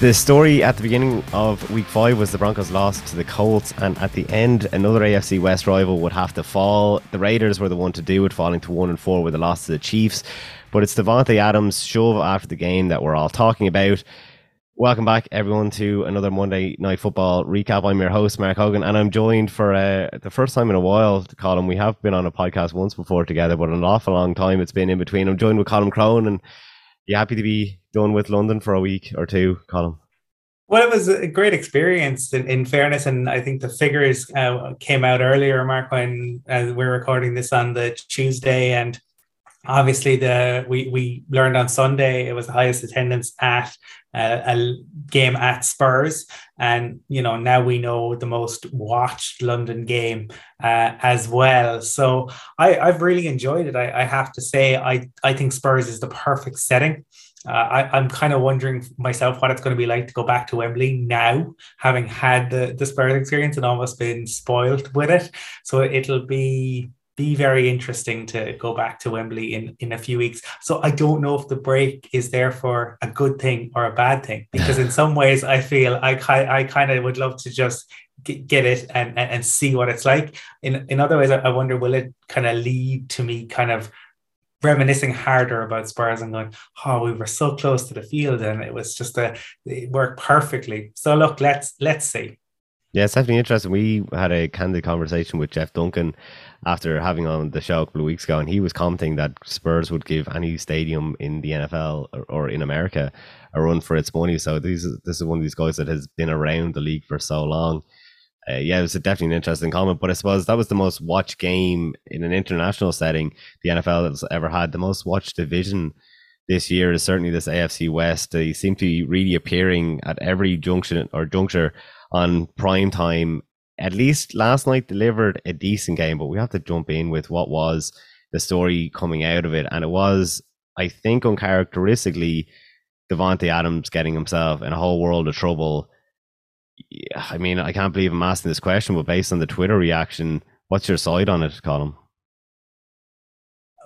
The story at the beginning of week five was the Broncos lost to the Colts, and at the end, another AFC West rival would have to fall. The Raiders were the one to do it, falling to one and four with a loss to the Chiefs. But it's Davante Adams' shove after the game that we're all talking about. Welcome back, everyone, to another Monday Night Football recap. I'm your host, Mark Hogan, and I'm joined for uh, the first time in a while, Colin. We have been on a podcast once before together, but an awful long time it's been in between. I'm joined with Colin Crone, and you happy to be done with London for a week or two, Colin? Well, it was a great experience in, in fairness, and I think the figures uh, came out earlier, Mark, when uh, we're recording this on the Tuesday, and obviously the we we learned on Sunday it was the highest attendance at uh, a game at Spurs, and you know now we know the most watched London game uh, as well. So I, I've really enjoyed it. I, I have to say I I think Spurs is the perfect setting. Uh, I, I'm kind of wondering myself what it's going to be like to go back to Wembley now, having had the, the Spurs experience and almost been spoiled with it. So it'll be be very interesting to go back to Wembley in, in a few weeks. So I don't know if the break is there for a good thing or a bad thing, because in some ways I feel I, I kind of would love to just get it and, and, see what it's like. In, in other ways, I wonder, will it kind of lead to me kind of reminiscing harder about Spurs and going, oh, we were so close to the field and it was just a, it worked perfectly. So look, let's, let's see. Yeah, it's definitely interesting. We had a candid conversation with Jeff Duncan after having on the show a couple of weeks ago, and he was commenting that Spurs would give any stadium in the NFL or, or in America a run for its money. So this is this is one of these guys that has been around the league for so long. Uh, yeah, it was definitely an interesting comment, but I suppose that was the most watched game in an international setting the NFL has ever had. The most watched division this year is certainly this AFC West. They seem to be really appearing at every junction or juncture on prime time at least last night delivered a decent game, but we have to jump in with what was the story coming out of it. And it was, I think, uncharacteristically, Davante Adams getting himself in a whole world of trouble. I mean, I can't believe I'm asking this question, but based on the Twitter reaction, what's your side on it, Colin?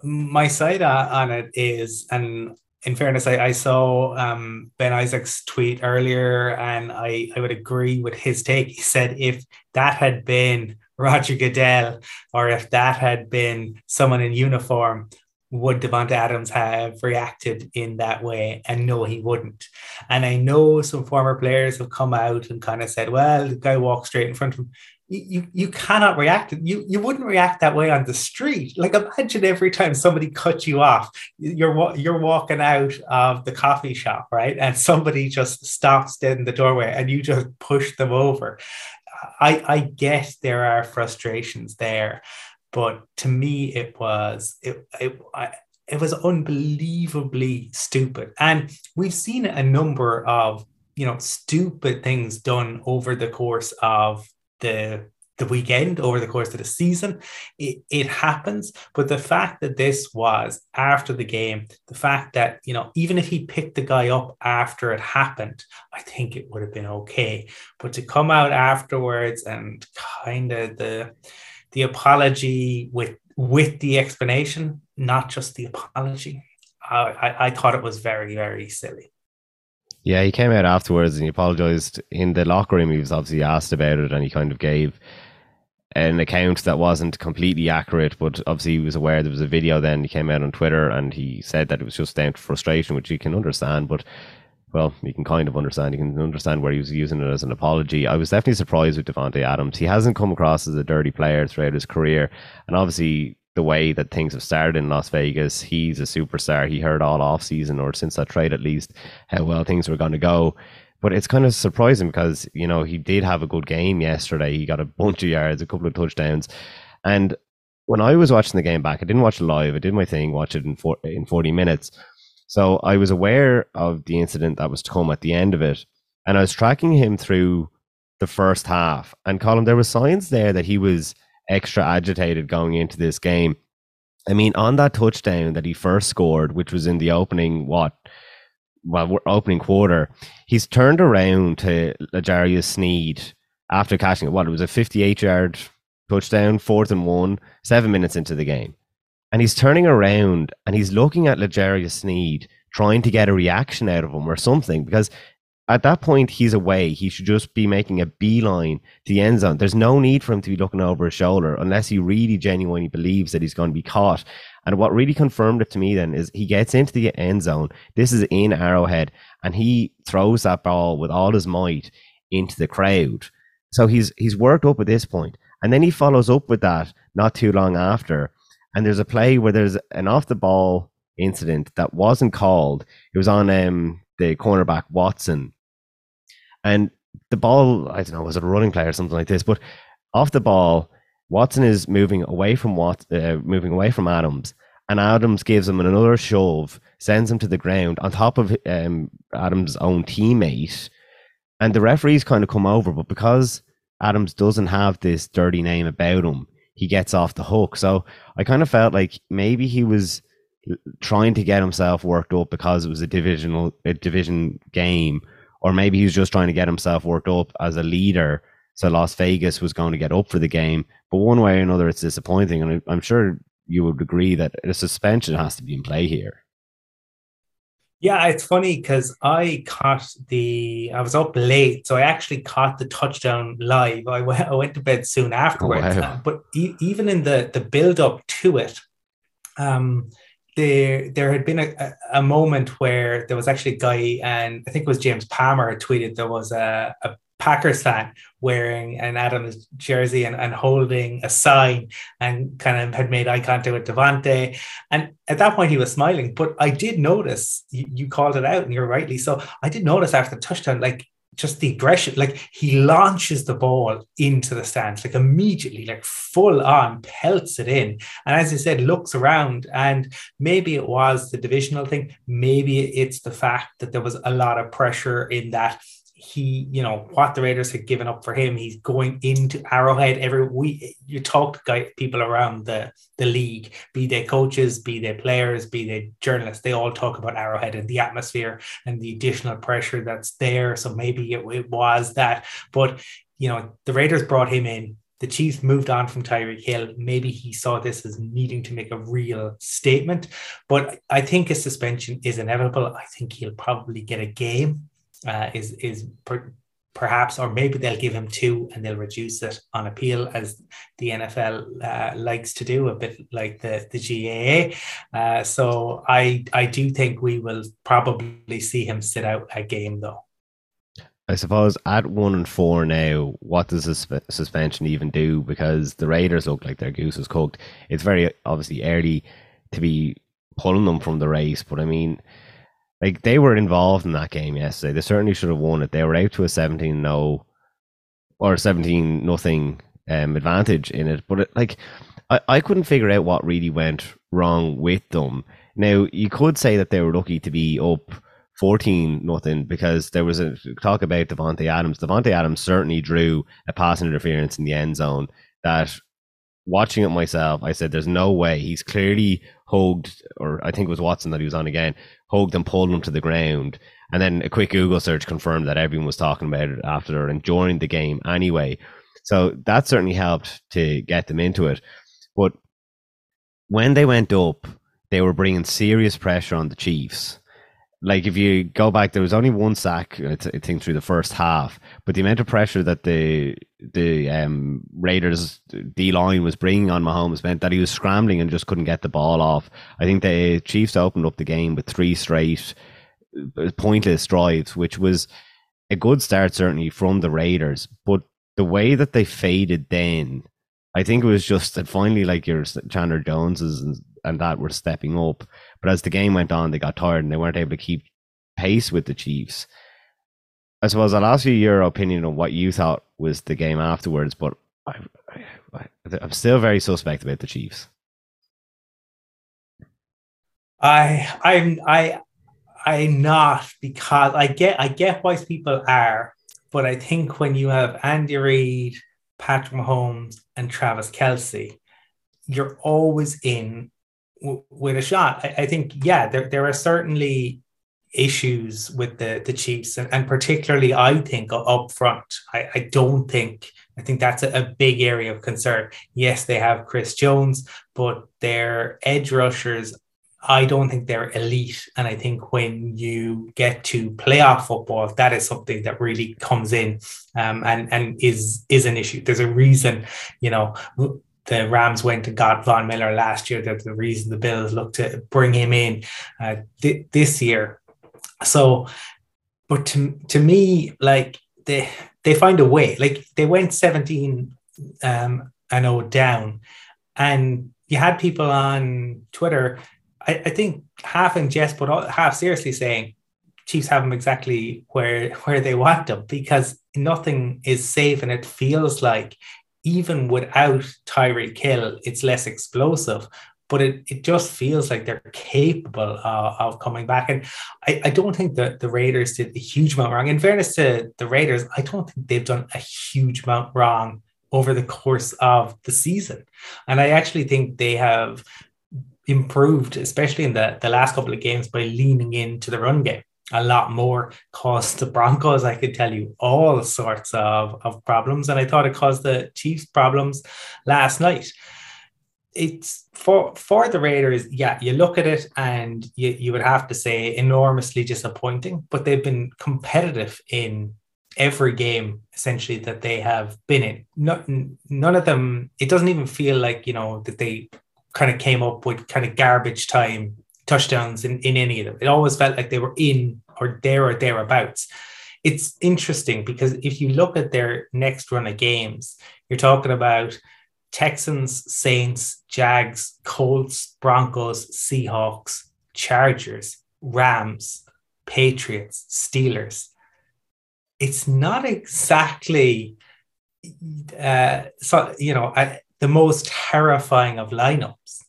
My side uh, on it is, and in fairness, I, I saw um, Ben Isaac's tweet earlier, and I, I would agree with his take. He said if that had been Roger Goodell, or if that had been someone in uniform, would Davante Adams have reacted in that way? And no, he wouldn't. And I know some former players have come out and kind of said, well, the guy walked straight in front of him you you cannot react. You you wouldn't react that way on the street. Like imagine every time somebody cut you off you're you're walking out of the coffee shop right? And somebody just stops dead in the doorway and you just push them over. I i get there are frustrations there but to me it was it it I, it was unbelievably stupid. And we've seen a number of you know stupid things done over the course of the the weekend over the course of the season. It, it happens, but the fact that this was after the game, the fact that you know even if he picked the guy up after it happened, I think it would have been okay. But to come out afterwards and kind of the the apology with with the explanation, not just the apology, I, I, I thought it was very very silly. Yeah, he came out afterwards and he apologized in the locker room. He was obviously asked about it and he kind of gave an account that wasn't completely accurate, but obviously he was aware there was a video then. He came out on Twitter and he said that it was just down to frustration, which you can understand, but well, you can kind of understand. You can understand where he was using it as an apology. I was definitely surprised with Davante Adams. He hasn't come across as a dirty player throughout his career, and obviously the way that things have started in Las Vegas, he's a superstar. He heard all off season or since that trade at least how well things were going to go. But it's kind of surprising because, you know, he did have a good game yesterday. He got a bunch of yards, a couple of touchdowns. And when I was watching the game back, I didn't watch it live. I did my thing, watch it in, four, in 40 minutes. So I was aware of the incident that was to come at the end of it. And I was tracking him through the first half. And Colin, there were signs there that he was extra agitated going into this game. I mean, on that touchdown that he first scored, which was in the opening, what, well, opening quarter, he's turned around to L'Jarius Sneed after catching it. What, it was a 58 yard touchdown, fourth and one, seven minutes into the game. And he's turning around and he's looking at L'Jarius Sneed, trying to get a reaction out of him or something, because at that point, he's away. He should just be making a beeline to the end zone. There's no need for him to be looking over his shoulder unless he really genuinely believes that he's going to be caught. And what really confirmed it to me then is he gets into the end zone. This is in Arrowhead, and he throws that ball with all his might into the crowd. So he's he's worked up at this point, and then he follows up with that not too long after. And there's a play where there's an off the ball incident that wasn't called. It was on um, the cornerback Watson, and the ball I don't know was it a running play or something like this, but off the ball, Watson is moving away from what uh, moving away from Adams, and Adams gives him another shove, sends him to the ground on top of um, Adams' own teammate, and the referees kind of come over, but because Adams doesn't have this dirty name about him, he gets off the hook. So I kind of felt like maybe he was trying to get himself worked up because it was a divisional a division game, or maybe he was just trying to get himself worked up as a leader. So Las Vegas was going to get up for the game, but one way or another, it's disappointing, and I'm sure you would agree that a suspension has to be in play here. Yeah, it's funny because I caught the. I was up late, so I actually caught the touchdown live. I went, I went to bed soon afterwards, oh, wow. but e- even in the the build up to it, um, there there had been a, a moment where there was actually a guy, and I think it was James Palmer tweeted there was a, a Packers fan wearing an Adams jersey and, and holding a sign and kind of had made eye contact with Davante. And at that point, he was smiling. But I did notice you, you called it out, and you're rightly so. I did notice after the touchdown, like just the aggression, like he launches the ball into the stands, like immediately, like full on, pelts it in. And as you said, looks around, and maybe it was the divisional thing, maybe it's the fact that there was a lot of pressure in that he, you know, what the Raiders had given up for him. He's going into Arrowhead every week. You talk to people around the, the league, be they coaches, be they players, be they journalists, they all talk about Arrowhead and the atmosphere and the additional pressure that's there. So maybe it, it was that. But, you know, the Raiders brought him in. The Chiefs moved on from Tyreek Hill. Maybe he saw this as needing to make a real statement. But I think a suspension is inevitable. I think he'll probably get a game uh, is is per, perhaps, or maybe they'll give him two and they'll reduce it on appeal, as the NFL uh, likes to do, a bit like the the GAA. Uh, so I I do think we will probably see him sit out a game though. I suppose at one and four now, what does sp- suspension even do? Because the Raiders look like their goose is cooked. It's very obviously early to be pulling them from the race, but I mean, like they were involved in that game yesterday. They certainly should have won it. They were out to a 17 no or 17 nothing um, advantage in it. But it, like I, I couldn't figure out what really went wrong with them. Now you could say that they were lucky to be up 14 nothing because there was a talk about Davante Adams. Davante Adams certainly drew a pass interference in the end zone that watching it myself, I said, there's no way. He's clearly hugged, or I think it was Watson that he was on again, hugged and pulled him to the ground. And then a quick Google search confirmed that everyone was talking about it after and during the game anyway. So that certainly helped to get them into it. But when they went up, they were bringing serious pressure on the Chiefs. Like if you go back, there was only one sack, I think, through the first half, but the amount of pressure that the the um, Raiders D line was bringing on Mahomes meant that he was scrambling and just couldn't get the ball off. I think the Chiefs opened up the game with three straight uh, pointless drives, which was a good start certainly from the Raiders. But the way that they faded then, I think it was just that finally like your Chandler Joneses and, and that were stepping up. But as the game went on, they got tired and they weren't able to keep pace with the Chiefs. I suppose I'll ask you your opinion on what you thought was the game afterwards, but I, I'm still very suspect about the Chiefs. I I'm I I'm not because I get I get why people are, but I think when you have Andy Reid, Patrick Mahomes, and Travis Kelce, you're always in with a shot. I, I, think yeah, there there are certainly issues with the the Chiefs, and, and particularly I think up front. I, I don't think I think that's a, a, big area of concern. Yes, they have Chris Jones, but their edge rushers I don't think they're elite. And I think when you get to playoff football, that is something that really comes in um, and, and is is an issue. There's a reason, you know, the Rams went and got Von Miller last year. That's the reason the Bills looked to bring him in uh, th- this year. So, but to, to me, like they they find a way. Like they went 17 um, and 0 down, and you had people on Twitter I, I think half in jest, but all, half seriously saying Chiefs have them exactly where where they want them because nothing is safe, and it feels like even without Tyreek Hill, it's less explosive. But it, it just feels like they're capable uh, of coming back. And I, I don't think that the Raiders did a huge amount wrong. In fairness to the Raiders, I don't think they've done a huge amount wrong over the course of the season. And I actually think they have improved, especially in the, the last couple of games, by leaning into the run game a lot more. Caused the Broncos, I could tell you, all sorts of, of problems. And I thought it caused the Chiefs problems last night. It's for for the Raiders, yeah, you look at it and you, you would have to say enormously disappointing, but they've been competitive in every game essentially that they have been in. None, none of them, it doesn't even feel like, you know, that they kind of came up with kind of garbage time touchdowns in, in any of them. It always felt like they were in or there or thereabouts. It's interesting because if you look at their next run of games, you're talking about Texans, Saints, Jags, Colts, Broncos, Seahawks, Chargers, Rams, Patriots, Steelers. It's not exactly, uh, so you know, I, the most terrifying of lineups.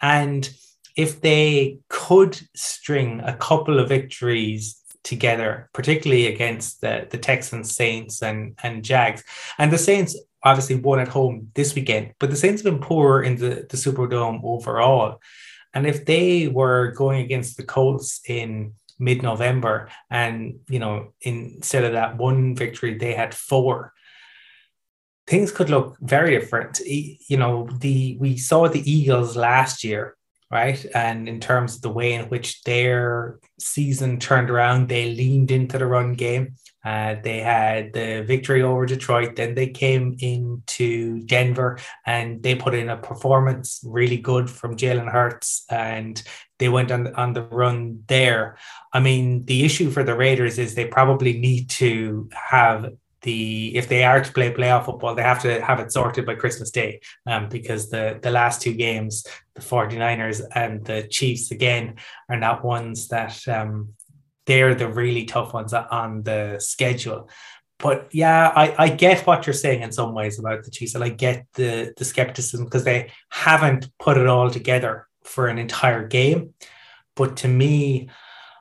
And if they could string a couple of victories together, particularly against the, the Texans, Saints, and, and Jags, and the Saints obviously won at home this weekend, but the Saints have been poor in the, the Superdome overall. And if they were going against the Colts in mid-November and you know instead of that one victory they had four things could look very different. You know, the we saw the Eagles last year, right? And in terms of the way in which their season turned around, they leaned into the run game. Uh, they had the victory over Detroit. Then they came into Denver and they put in a performance really good from Jalen Hurts, and they went on on the run there. I mean, the issue for the Raiders is they probably need to have the if they are to play playoff football, they have to have it sorted by Christmas Day. Um, because the the last two games, the 49ers and the Chiefs again, are not ones that um they're the really tough ones on the schedule. But yeah, I, I get what you're saying in some ways about the Chiefs, and I get the the skepticism because they haven't put it all together for an entire game. But to me,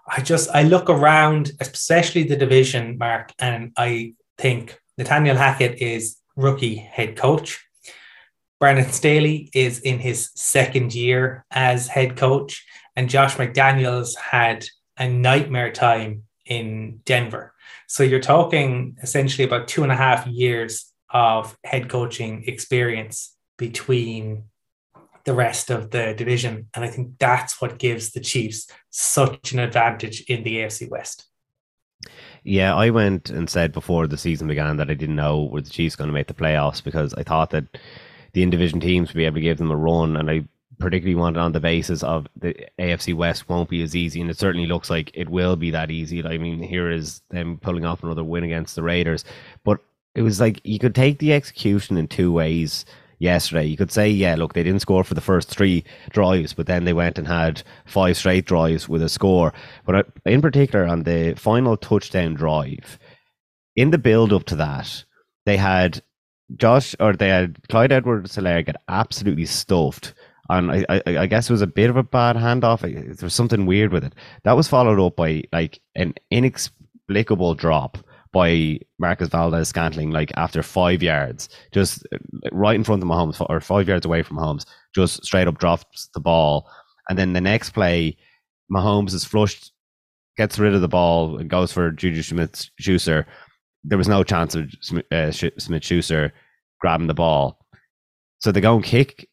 I just I look around, especially the division, Mark, and I think Nathaniel Hackett is rookie head coach. Brandon Staley is in his second year as head coach, and Josh McDaniels had a nightmare time in Denver. So you're talking essentially about two and a half years of head coaching experience between the rest of the division. And I think that's what gives the Chiefs such an advantage in the AFC West. Yeah, I went and said before the season began that I didn't know were the Chiefs going to make the playoffs because I thought that the in division teams would be able to give them a run, and I particularly wanted on the basis of the AFC West won't be as easy, and it certainly looks like it will be that easy. I mean, here is them pulling off another win against the Raiders, but it was like you could take the execution in two ways yesterday. You could say, yeah, look, they didn't score for the first three drives, but then they went and had five straight drives with a score. But uh, in particular, on the final touchdown drive, in the build up to that, they had Josh or they had Clyde Edwards Helaire get absolutely stuffed. And I, I, I, guess it was a bit of a bad handoff. There was something weird with it. That was followed up by like an inexplicable drop by Marquez Valdes-Scantling like after five yards, just right in front of Mahomes or five yards away from Mahomes, just straight up drops the ball. And then the next play, Mahomes is flushed, gets rid of the ball, and goes for Juju Smith Schuster. There was no chance of uh, Smith Schuster grabbing the ball. So they go and kick,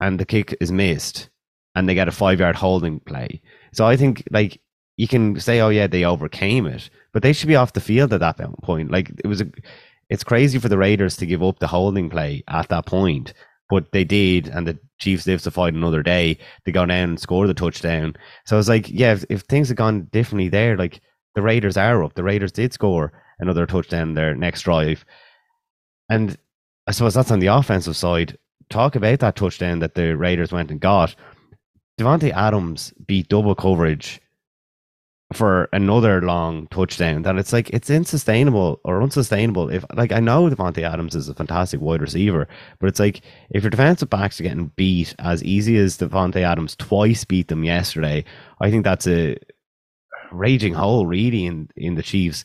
and the kick is missed. and they get a five yard holding play. So I think like you can say, oh yeah, they overcame it, but they should be off the field at that point. Like it was a, it's crazy for the Raiders to give up the holding play at that point, but they did, and the Chiefs live to fight another day. They go down and score the touchdown. So it's like, yeah, if, if things had gone differently there, like the Raiders are up. The Raiders did score another touchdown their next drive, and I suppose that's on the offensive side. Talk about that touchdown that the Raiders went and got. Davante Adams beat double coverage for another long touchdown that it's like it's unsustainable or unsustainable. If like I know Davante Adams is a fantastic wide receiver, but it's like if your defensive backs are getting beat as easy as Davante Adams twice beat them yesterday, I think that's a raging hole really in in the Chiefs.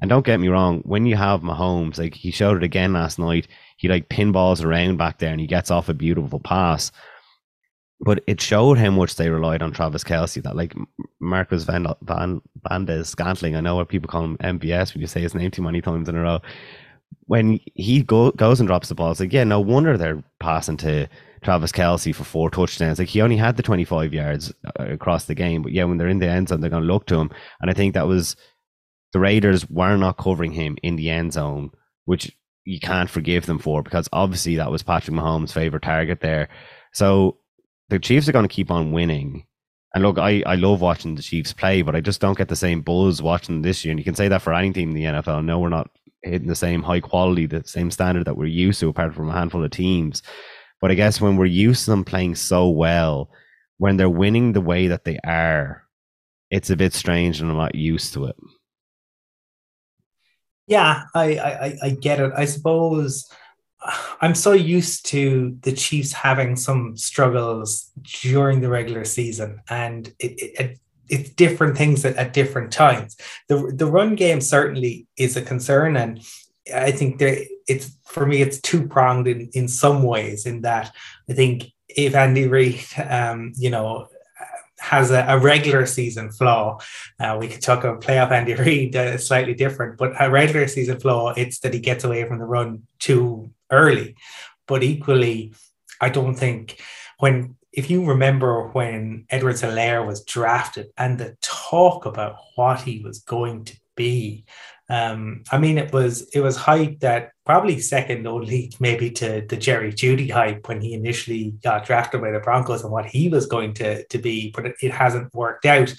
And don't get me wrong, when you have Mahomes, like he showed it again last night, he like pinballs around back there and he gets off a beautiful pass but it showed how much they relied on Travis Kelce. That like Marcus Van Van Bandes Scantling, I know what people call him MVS when you say his name too many times in a row. When he go, goes and drops the ball, it's like yeah, no wonder they're passing to Travis Kelce for four touchdowns. Like he only had the twenty five yards uh, across the game, but yeah, when they're in the end zone, they're going to look to him, and I think that was the Raiders were not covering him in the end zone, which you can't forgive them for because obviously that was Patrick Mahomes' favorite target there. So the Chiefs are going to keep on winning. And look, I, I love watching the Chiefs play, but I just don't get the same buzz watching this year. And you can say that for any team in the NFL. No, we're not hitting the same high quality, the same standard that we're used to, apart from a handful of teams. But I guess when we're used to them playing so well, when they're winning the way that they are, it's a bit strange and I'm not used to it. Yeah, I, I, I get it. I suppose I'm so used to the Chiefs having some struggles during the regular season, and it, it, it's different things at, at, different times. The the run game certainly is a concern, and I think there it's for me it's two pronged in in some ways. In that I think if Andy Reid, um, you know, has a, a, regular season flaw. Uh, we could talk about playoff Andy Reid, uh, slightly different, but a regular season flaw, it's that he gets away from the run too early. But equally, I don't think when if you remember when Edwards-Helaire was drafted and the talk about what he was going to be, um, I mean, it was it was hype that probably second only maybe to the Jerry Jeudy hype when he initially got drafted by the Broncos and what he was going to to be, but it, it hasn't worked out.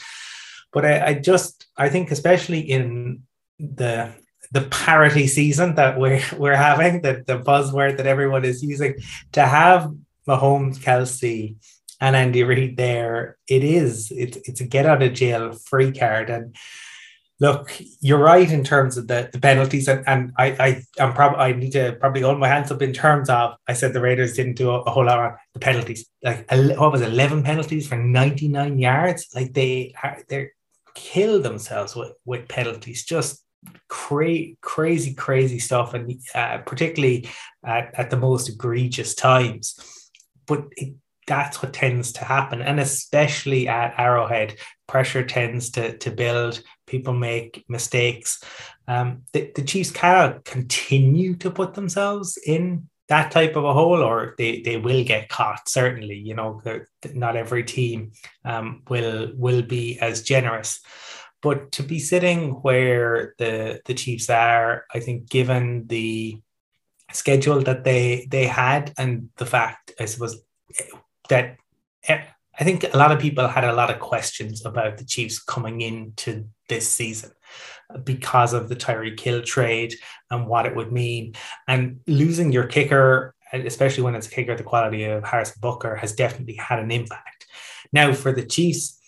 But I, I just I think especially in the the parity season that we're we're having, the, the buzzword that everyone is using, to have Mahomes, Kelce, and Andy Reid there, it is it's it's a get out of jail free card. And look, you're right in terms of the, the penalties, and, and I I I'm probably I need to probably hold my hands up in terms of I said the Raiders didn't do a, a whole lot on the penalties. Like what was eleven penalties for 99 yards? Like they they kill themselves with with penalties. Just cra- crazy, crazy stuff, and uh, particularly at, at the most egregious times. But it, that's what tends to happen, and especially at Arrowhead, pressure tends to to build. People make mistakes. Um, the, the Chiefs cannot continue to put themselves in that type of a hole, or they, they will get caught. Certainly, you know, not every team um, will will be as generous. But to be sitting where the the Chiefs are, I think, given the schedule that they they had and the fact, I suppose, that eh, I think a lot of people had a lot of questions about the Chiefs coming into this season because of the Tyreek Hill trade and what it would mean. And losing your kicker, especially when it's a kicker the quality of Harrison Butker has definitely had an impact. Now, for the Chiefs,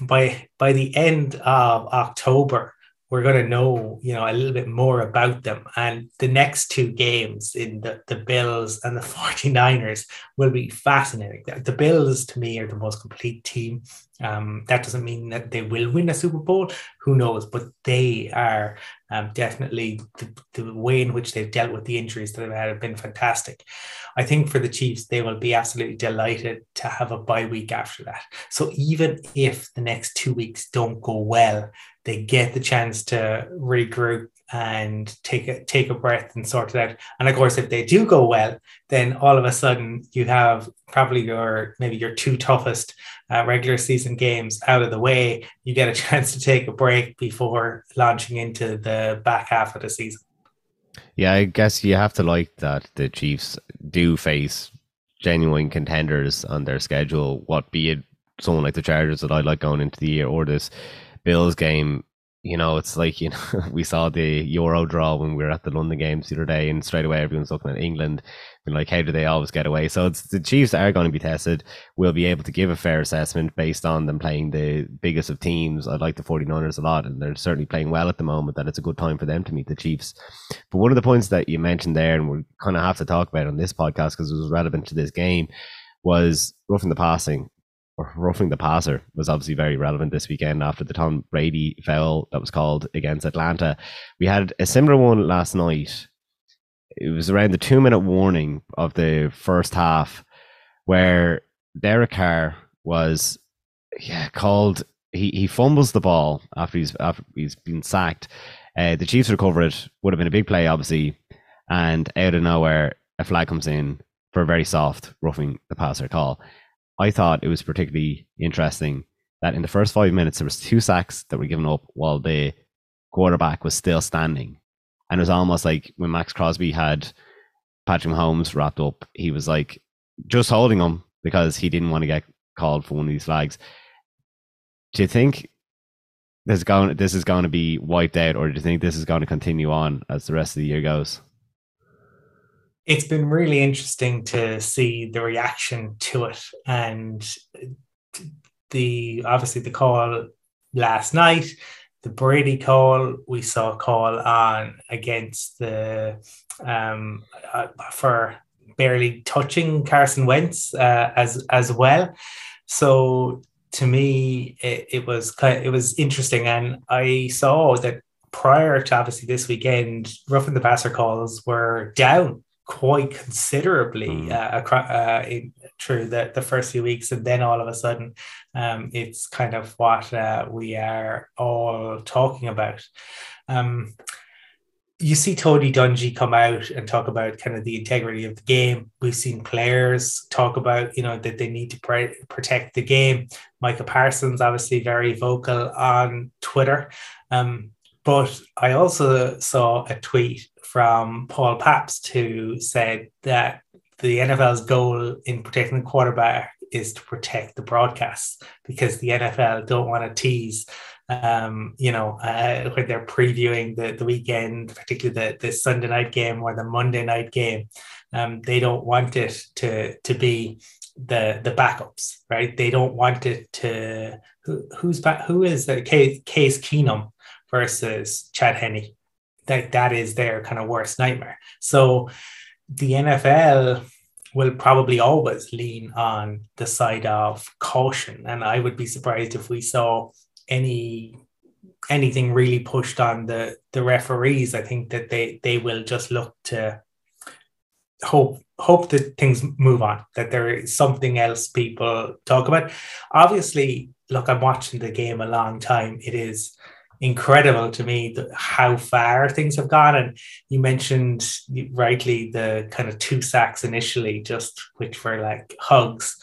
by by the end of October, we're going to know, you know, a little bit more about them. And the next two games in the, the Bills and the 49ers will be fascinating. The Bills, to me, are the most complete team. Um, that doesn't mean that they will win a Super Bowl. Who knows? But they are um, definitely the, the way in which they've dealt with the injuries that have had have been fantastic. I think for the Chiefs, they will be absolutely delighted to have a bye week after that. So even if the next two weeks don't go well, they get the chance to regroup and take a take a breath and sort it out. And of course, if they do go well, then all of a sudden you have probably your maybe your two toughest uh, regular season games out of the way. You get a chance to take a break before launching into the back half of the season. Yeah, I guess you have to like that the Chiefs do face genuine contenders on their schedule. What be it someone like the Chargers that I like going into the year or this Bills game you know, it's like you know we saw the Euro draw when we were at the London games the other day, and straight away everyone's looking at England, and like, how do they always get away? So it's the Chiefs are going to be tested. We'll be able to give a fair assessment based on them playing the biggest of teams. I like the 49ers a lot, and they're certainly playing well at the moment. That it's a good time for them to meet the Chiefs. But one of the points that you mentioned there, and we kind of have to talk about on this podcast because it was relevant to this game, was roughing the passing roughing the passer was obviously very relevant this weekend after the Tom Brady foul that was called against Atlanta. We had a similar one last night. It was around the two minute warning of the first half where Derek Carr was yeah called he, he fumbles the ball after he's after he's been sacked. Uh, the Chiefs recover it would have been a big play obviously and out of nowhere a flag comes in for a very soft roughing the passer call. I thought it was particularly interesting that in the first five minutes there was two sacks that were given up while the quarterback was still standing, and it was almost like when Maxx Crosby had Patrick Mahomes wrapped up, he was like just holding him because he didn't want to get called for one of these flags. Do you think this is going this is going to be wiped out, or do you think this is going to continue on as the rest of the year goes? It's been really interesting to see the reaction to it. And the obviously the call last night the Brady call we saw a call on against the um, uh, for barely touching Carson Wentz uh, as as well. So to me it, it was kind of, it was interesting. And I saw that prior to obviously this weekend roughing the passer calls were down quite considerably mm. uh, across, uh, in, through the, the first few weeks. And then all of a sudden, um, it's kind of what uh, we are all talking about. Um, you see Tony Dungy come out and talk about kind of the integrity of the game. We've seen players talk about, you know, that they need to pre- protect the game. Micah Parsons, obviously, very vocal on Twitter. Um, but I also saw a tweet from Paul Pabst, who said that the NFL's goal in protecting the quarterback is to protect the broadcasts because the NFL don't want to tease, um, you know, uh, when they're previewing the, the weekend, particularly the, the Sunday night game or the Monday night game. Um, they don't want it to to be the the backups, right? They don't want it to who, who's back who is the Case, Case Keenum versus Chad Henne that that is their kind of worst nightmare. So the NFL will probably always lean on the side of caution, and I would be surprised if we saw any anything really pushed on the the referees. I think that they they will just look to hope hope that things move on that there is something else people talk about obviously look i'm watching the game a long time it is incredible to me how far things have gone. And you mentioned rightly the kind of two sacks initially, just which were like hugs.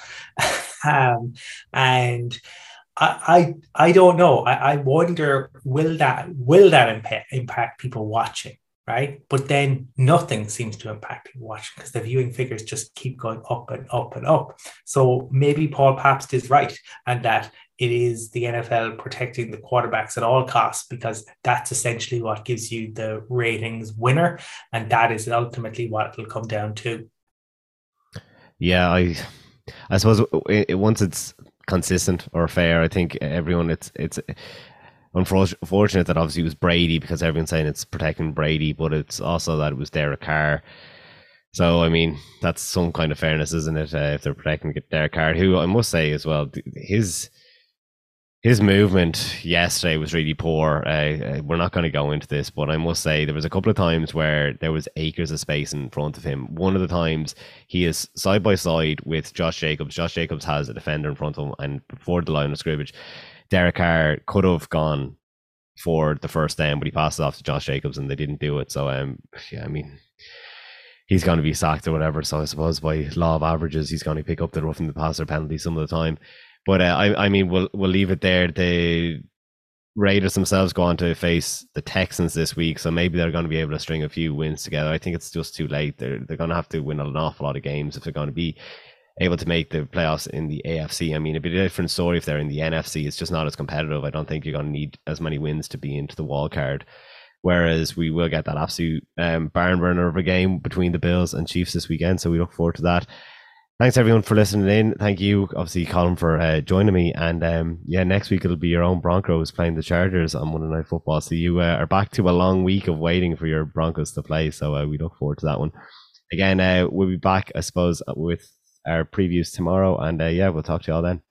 um, and I, I I don't know. I, I wonder will that will that impact impact people watching? Right? But then nothing seems to impact people watching because the viewing figures just keep going up and up and up. So maybe Paul Pabst is right, and that it is the NFL protecting the quarterbacks at all costs because that's essentially what gives you the ratings winner. And that is ultimately what it'll come down to. Yeah, I I suppose it, it, once it's consistent or fair, I think everyone it's it's unfortunate that obviously it was Brady because everyone's saying it's protecting Brady, but it's also that it was Derek Carr. So I mean, that's some kind of fairness, isn't it? Uh, if they're protecting Derek Carr, who I must say as well, his his movement yesterday was really poor. Uh, uh we're not going to go into this, but I must say there was a couple of times where there was acres of space in front of him. One of the times he is side by side with Josh Jacobs. Josh Jacobs has a defender in front of him, and before the line of scrimmage, Derek Carr could have gone for the first down, but he passed it off to Josh Jacobs and they didn't do it. So um, yeah, I mean, he's going to be sacked or whatever. So I suppose by law of averages, he's going to pick up the roughing the passer penalty some of the time. But uh, I, I mean, we'll we'll leave it there. The Raiders themselves go on to face the Texans this week, so maybe they're going to be able to string a few wins together. I think it's just too late. They're they're going to have to win an awful lot of games if they're going to be able to make the playoffs in the AFC. I mean, it'd be a different story if they're in the NFC. It's just not as competitive. I don't think you're going to need as many wins to be into the wild card. Whereas we will get that absolute um, barn burner of a game between the Bills and Chiefs this weekend. So we look forward to that. Thanks everyone for listening in. Thank you, obviously, Colin, for uh, joining me. And um, yeah, next week it'll be your own Broncos playing the Chargers on Monday Night Football. So you uh, are back to a long week of waiting for your Broncos to play. So uh, we look forward to that one. Again, uh, we'll be back, I suppose, with our previews tomorrow. And uh, yeah, we'll talk to you all then.